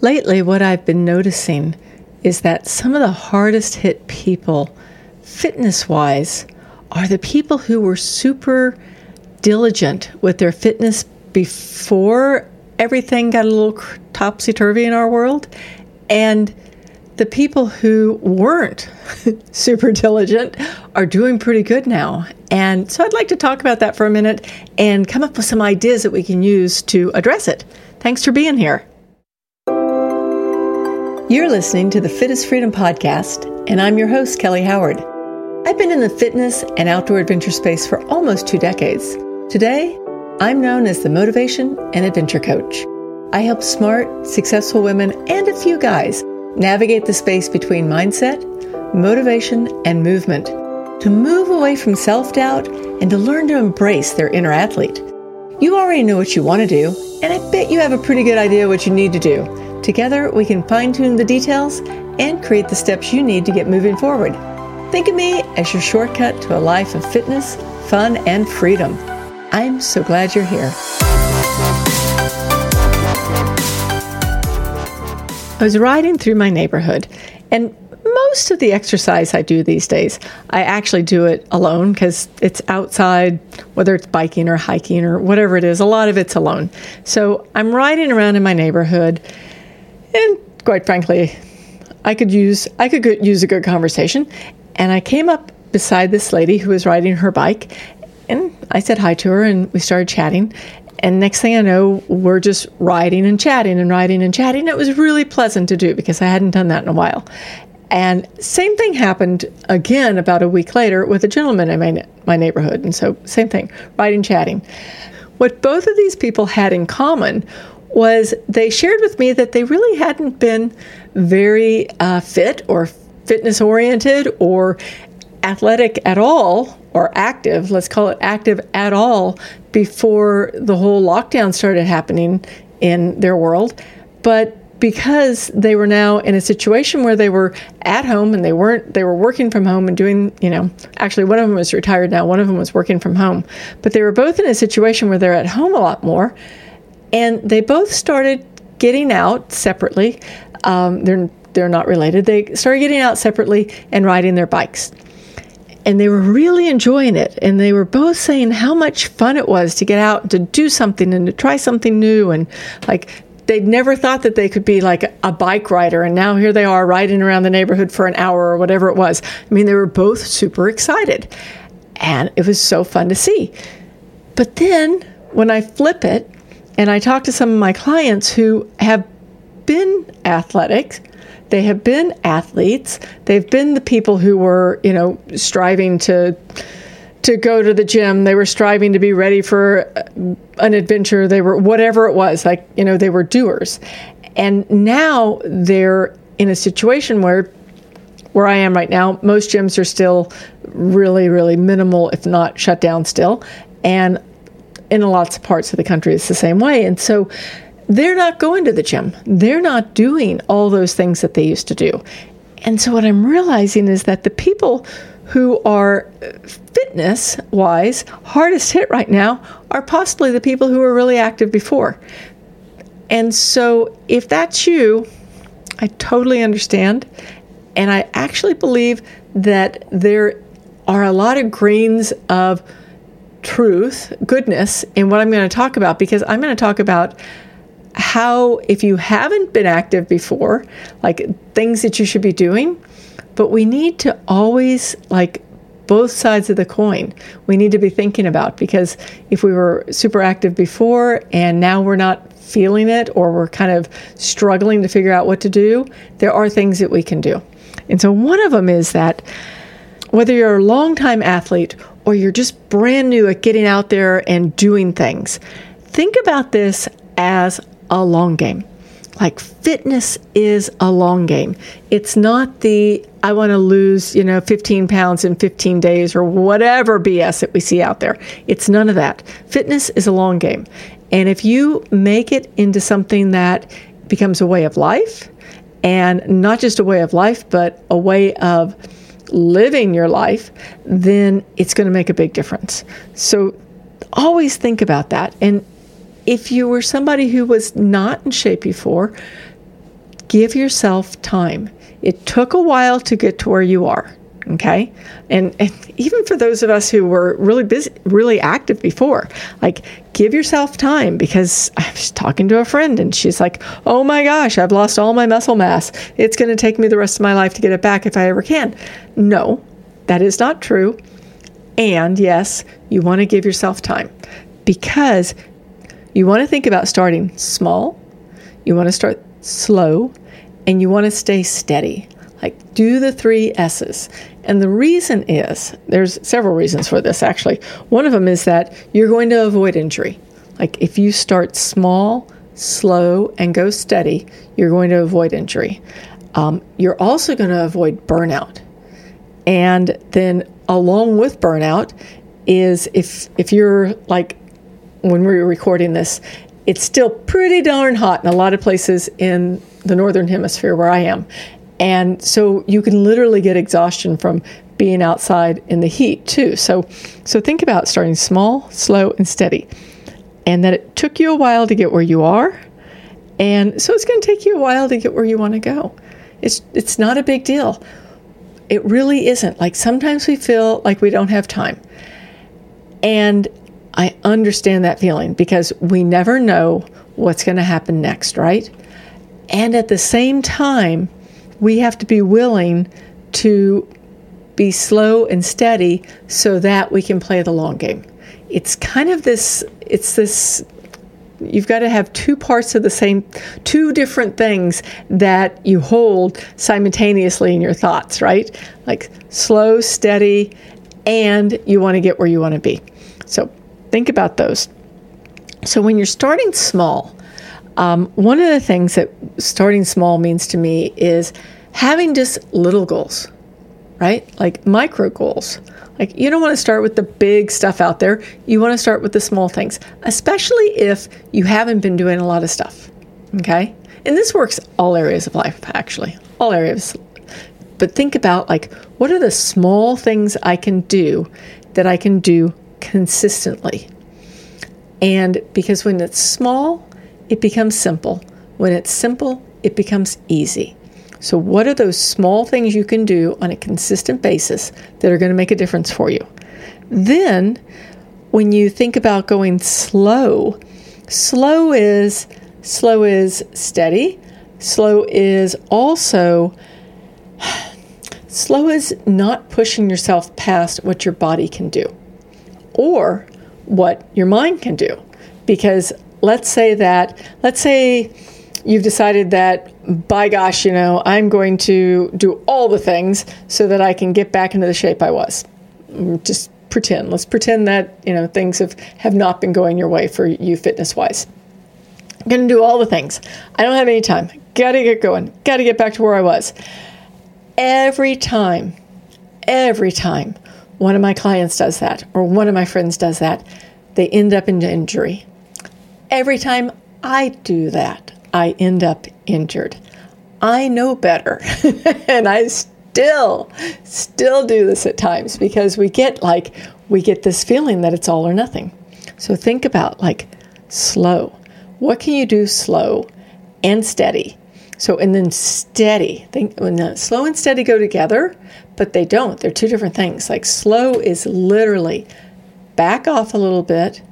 Lately, what I've been noticing is that some of the hardest hit people, fitness wise, are the people who were super diligent with their fitness before everything got a little topsy turvy in our world. And the people who weren't super diligent are doing pretty good now. And so I'd like to talk about that for a minute and come up with some ideas that we can use to address it. Thanks for being here. You're listening to the Fit Is Freedom podcast, and I'm your host, Kelly Howard. I've been in the fitness and outdoor adventure space for almost two decades. Today, I'm known as the Motivation and Adventure Coach. I help smart, successful women and a few guys navigate the space between mindset, motivation, and movement to move away from self doubt and to learn to embrace their inner athlete. You already know what you want to do, and I bet you have a pretty good idea what you need to do. Together, we can fine tune the details and create the steps you need to get moving forward. Think of me as your shortcut to a life of fitness, fun, and freedom. I'm so glad you're here. I was riding through my neighborhood, and most of the exercise I do these days, I actually do it alone because it's outside, whether it's biking or hiking or whatever it is. A lot of it's alone. So I'm riding around in my neighborhood, and quite frankly, I could use I could use a good conversation. And I came up beside this lady who was riding her bike, and I said hi to her, and we started chatting. And next thing I know, we're just riding and chatting and riding and chatting. It was really pleasant to do because I hadn't done that in a while. And same thing happened again about a week later with a gentleman in my, my neighborhood. And so, same thing, riding, chatting. What both of these people had in common was they shared with me that they really hadn't been very uh, fit or fitness oriented or athletic at all or active, let's call it active at all, before the whole lockdown started happening in their world. But because they were now in a situation where they were at home and they weren't they were working from home and doing you know actually one of them was retired now one of them was working from home but they were both in a situation where they're at home a lot more and they both started getting out separately um, they're they're not related they started getting out separately and riding their bikes and they were really enjoying it. And they were both saying how much fun it was to get out to do something and to try something new. And like they'd never thought that they could be like a bike rider. And now here they are riding around the neighborhood for an hour or whatever it was. I mean, they were both super excited. And it was so fun to see. But then when I flip it and I talk to some of my clients who have been athletic they have been athletes. They've been the people who were, you know, striving to to go to the gym. They were striving to be ready for uh, an adventure. They were whatever it was, like, you know, they were doers. And now they're in a situation where where I am right now, most gyms are still really, really minimal, if not shut down still. And in lots of parts of the country, it's the same way. And so they're not going to the gym. They're not doing all those things that they used to do. And so what I'm realizing is that the people who are uh, fitness wise hardest hit right now are possibly the people who were really active before. And so if that's you, I totally understand. And I actually believe that there are a lot of grains of truth, goodness in what I'm going to talk about because I'm going to talk about how, if you haven't been active before, like things that you should be doing, but we need to always like both sides of the coin we need to be thinking about because if we were super active before and now we're not feeling it or we're kind of struggling to figure out what to do, there are things that we can do. And so one of them is that whether you're a longtime athlete or you're just brand new at getting out there and doing things, think about this as a long game. Like fitness is a long game. It's not the I want to lose, you know, 15 pounds in 15 days or whatever BS that we see out there. It's none of that. Fitness is a long game. And if you make it into something that becomes a way of life, and not just a way of life, but a way of living your life, then it's going to make a big difference. So always think about that. And if you were somebody who was not in shape before, give yourself time. It took a while to get to where you are. Okay. And, and even for those of us who were really busy, really active before, like give yourself time because I was talking to a friend and she's like, oh my gosh, I've lost all my muscle mass. It's going to take me the rest of my life to get it back if I ever can. No, that is not true. And yes, you want to give yourself time because you want to think about starting small, you want to start slow, and you want to stay steady. Like, do the three S's. And the reason is there's several reasons for this actually. One of them is that you're going to avoid injury. Like, if you start small, slow, and go steady, you're going to avoid injury. Um, you're also going to avoid burnout. And then, along with burnout, is if if you're like when we were recording this, it's still pretty darn hot in a lot of places in the northern hemisphere where I am. And so you can literally get exhaustion from being outside in the heat too. So so think about starting small, slow and steady. And that it took you a while to get where you are. And so it's going to take you a while to get where you want to go. It's it's not a big deal. It really isn't. Like sometimes we feel like we don't have time. And I understand that feeling because we never know what's going to happen next, right? And at the same time, we have to be willing to be slow and steady so that we can play the long game. It's kind of this, it's this, you've got to have two parts of the same, two different things that you hold simultaneously in your thoughts, right? Like slow, steady, and you want to get where you want to be. So think about those. So when you're starting small, um, one of the things that starting small means to me is having just little goals, right? Like micro goals. Like you don't want to start with the big stuff out there. You want to start with the small things, especially if you haven't been doing a lot of stuff. Okay? And this works all areas of life, actually, all areas. But think about like, what are the small things I can do that I can do consistently? And because when it's small, it becomes simple. When it's simple, it becomes easy. So, what are those small things you can do on a consistent basis that are going to make a difference for you? Then, when you think about going slow, slow is slow is steady. Slow is also slow is not pushing yourself past what your body can do or what your mind can do. Because let's say that let's say you've decided that by gosh, you know, I'm going to do all the things so that I can get back into the shape I was. Just pretend. Let's pretend that, you know, things have, have not been going your way for you fitness wise. I'm going to do all the things. I don't have any time. Got to get going. Got to get back to where I was. Every time, every time one of my clients does that or one of my friends does that, they end up in injury. Every time I do that, I end up injured. I know better. and I still, still do this at times because we get like, we get this feeling that it's all or nothing. So think about like slow. What can you do slow and steady? So, and then steady. Think when the slow and steady go together, but they don't. They're two different things. Like slow is literally back off a little bit.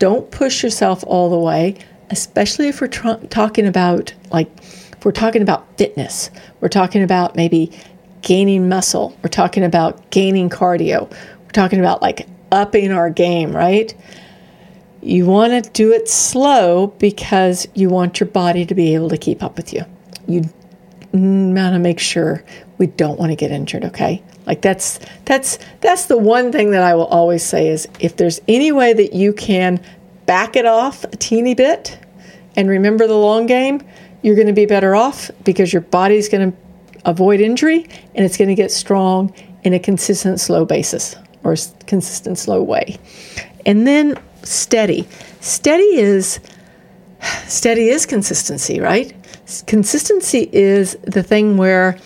Don't push yourself all the way especially if we're tr- talking about like if we're talking about fitness, we're talking about maybe gaining muscle, we're talking about gaining cardio, we're talking about like upping our game, right? You want to do it slow because you want your body to be able to keep up with you. You want to make sure we don't want to get injured, okay? Like that's that's that's the one thing that I will always say is if there's any way that you can back it off a teeny bit and remember the long game, you're going to be better off because your body's going to avoid injury and it's going to get strong in a consistent slow basis or consistent slow way. And then steady. Steady is steady is consistency, right? Consistency is the thing where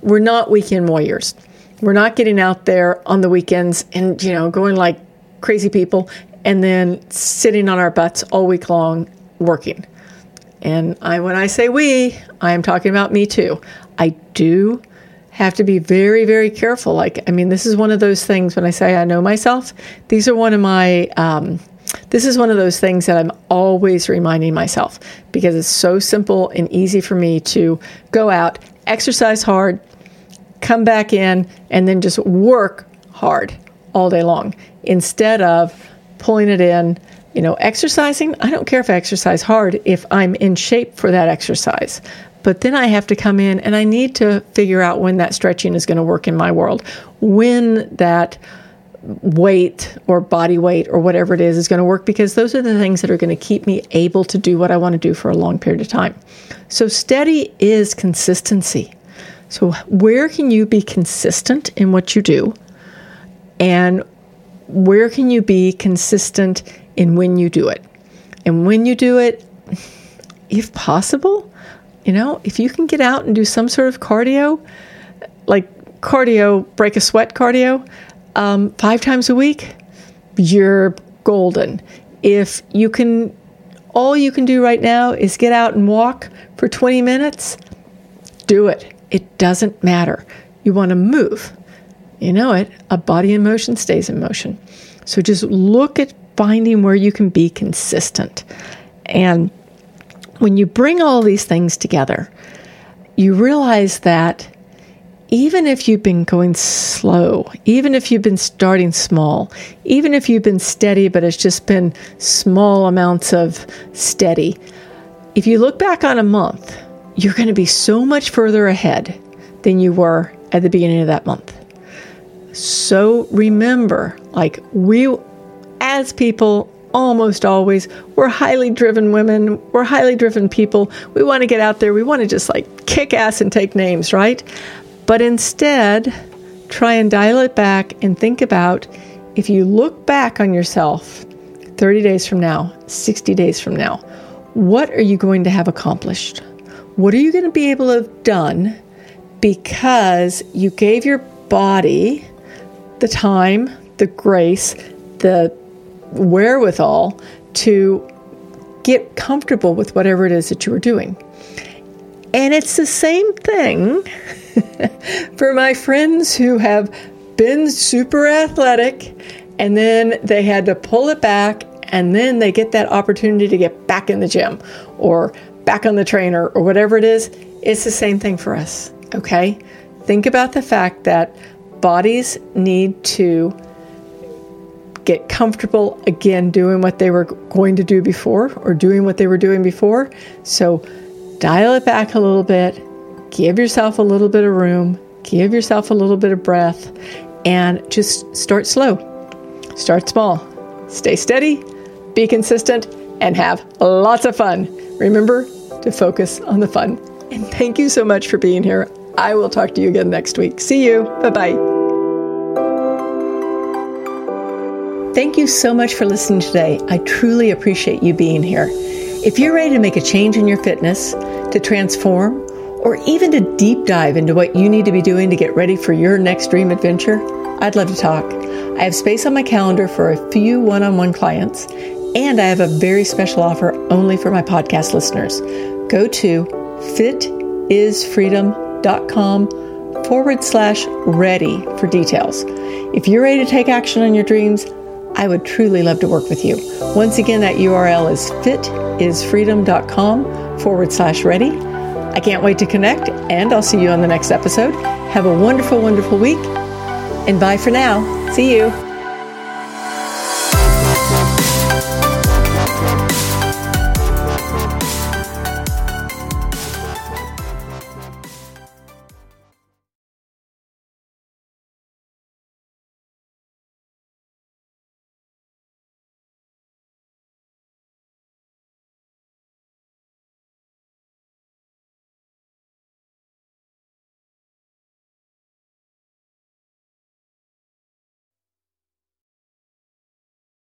we're not weekend warriors. We're not getting out there on the weekends and you know going like crazy people and then sitting on our butts all week long working. and I when I say we, I am talking about me too. I do have to be very, very careful. Like, I mean, this is one of those things when I say I know myself, these are one of my, um, this is one of those things that I'm always reminding myself because it's so simple and easy for me to go out, exercise hard, come back in, and then just work hard all day long instead of pulling it in. You know, exercising, I don't care if I exercise hard if I'm in shape for that exercise. But then I have to come in and I need to figure out when that stretching is going to work in my world, when that weight or body weight or whatever it is is going to work because those are the things that are going to keep me able to do what I want to do for a long period of time. So, steady is consistency. So, where can you be consistent in what you do? And where can you be consistent in when you do it? And when you do it, if possible, you know, if you can get out and do some sort of cardio, like cardio, break a sweat cardio, um, five times a week, you're golden. If you can, all you can do right now is get out and walk for 20 minutes, do it. It doesn't matter. You want to move. You know it. A body in motion stays in motion. So just look at finding where you can be consistent. And when you bring all these things together, you realize that even if you've been going slow, even if you've been starting small, even if you've been steady, but it's just been small amounts of steady, if you look back on a month, you're going to be so much further ahead than you were at the beginning of that month. So remember, like we as people almost always we're highly driven women, we're highly driven people. We want to get out there, we want to just like kick ass and take names, right? But instead, try and dial it back and think about if you look back on yourself 30 days from now, 60 days from now, what are you going to have accomplished? What are you going to be able to have done because you gave your body the time, the grace, the wherewithal to get comfortable with whatever it is that you are doing. And it's the same thing for my friends who have been super athletic and then they had to pull it back and then they get that opportunity to get back in the gym or back on the trainer or whatever it is. It's the same thing for us, okay? Think about the fact that bodies need to get comfortable again doing what they were going to do before or doing what they were doing before. So dial it back a little bit, give yourself a little bit of room, give yourself a little bit of breath, and just start slow. Start small. Stay steady, be consistent, and have lots of fun. Remember to focus on the fun. And thank you so much for being here. I will talk to you again next week. See you. Bye bye. Thank you so much for listening today. I truly appreciate you being here. If you're ready to make a change in your fitness, to transform, or even to deep dive into what you need to be doing to get ready for your next dream adventure, I'd love to talk. I have space on my calendar for a few one on one clients, and I have a very special offer only for my podcast listeners. Go to fitisfreedom.com forward slash ready for details. If you're ready to take action on your dreams, I would truly love to work with you. Once again, that URL is fitisfreedom.com forward slash ready. I can't wait to connect, and I'll see you on the next episode. Have a wonderful, wonderful week, and bye for now. See you.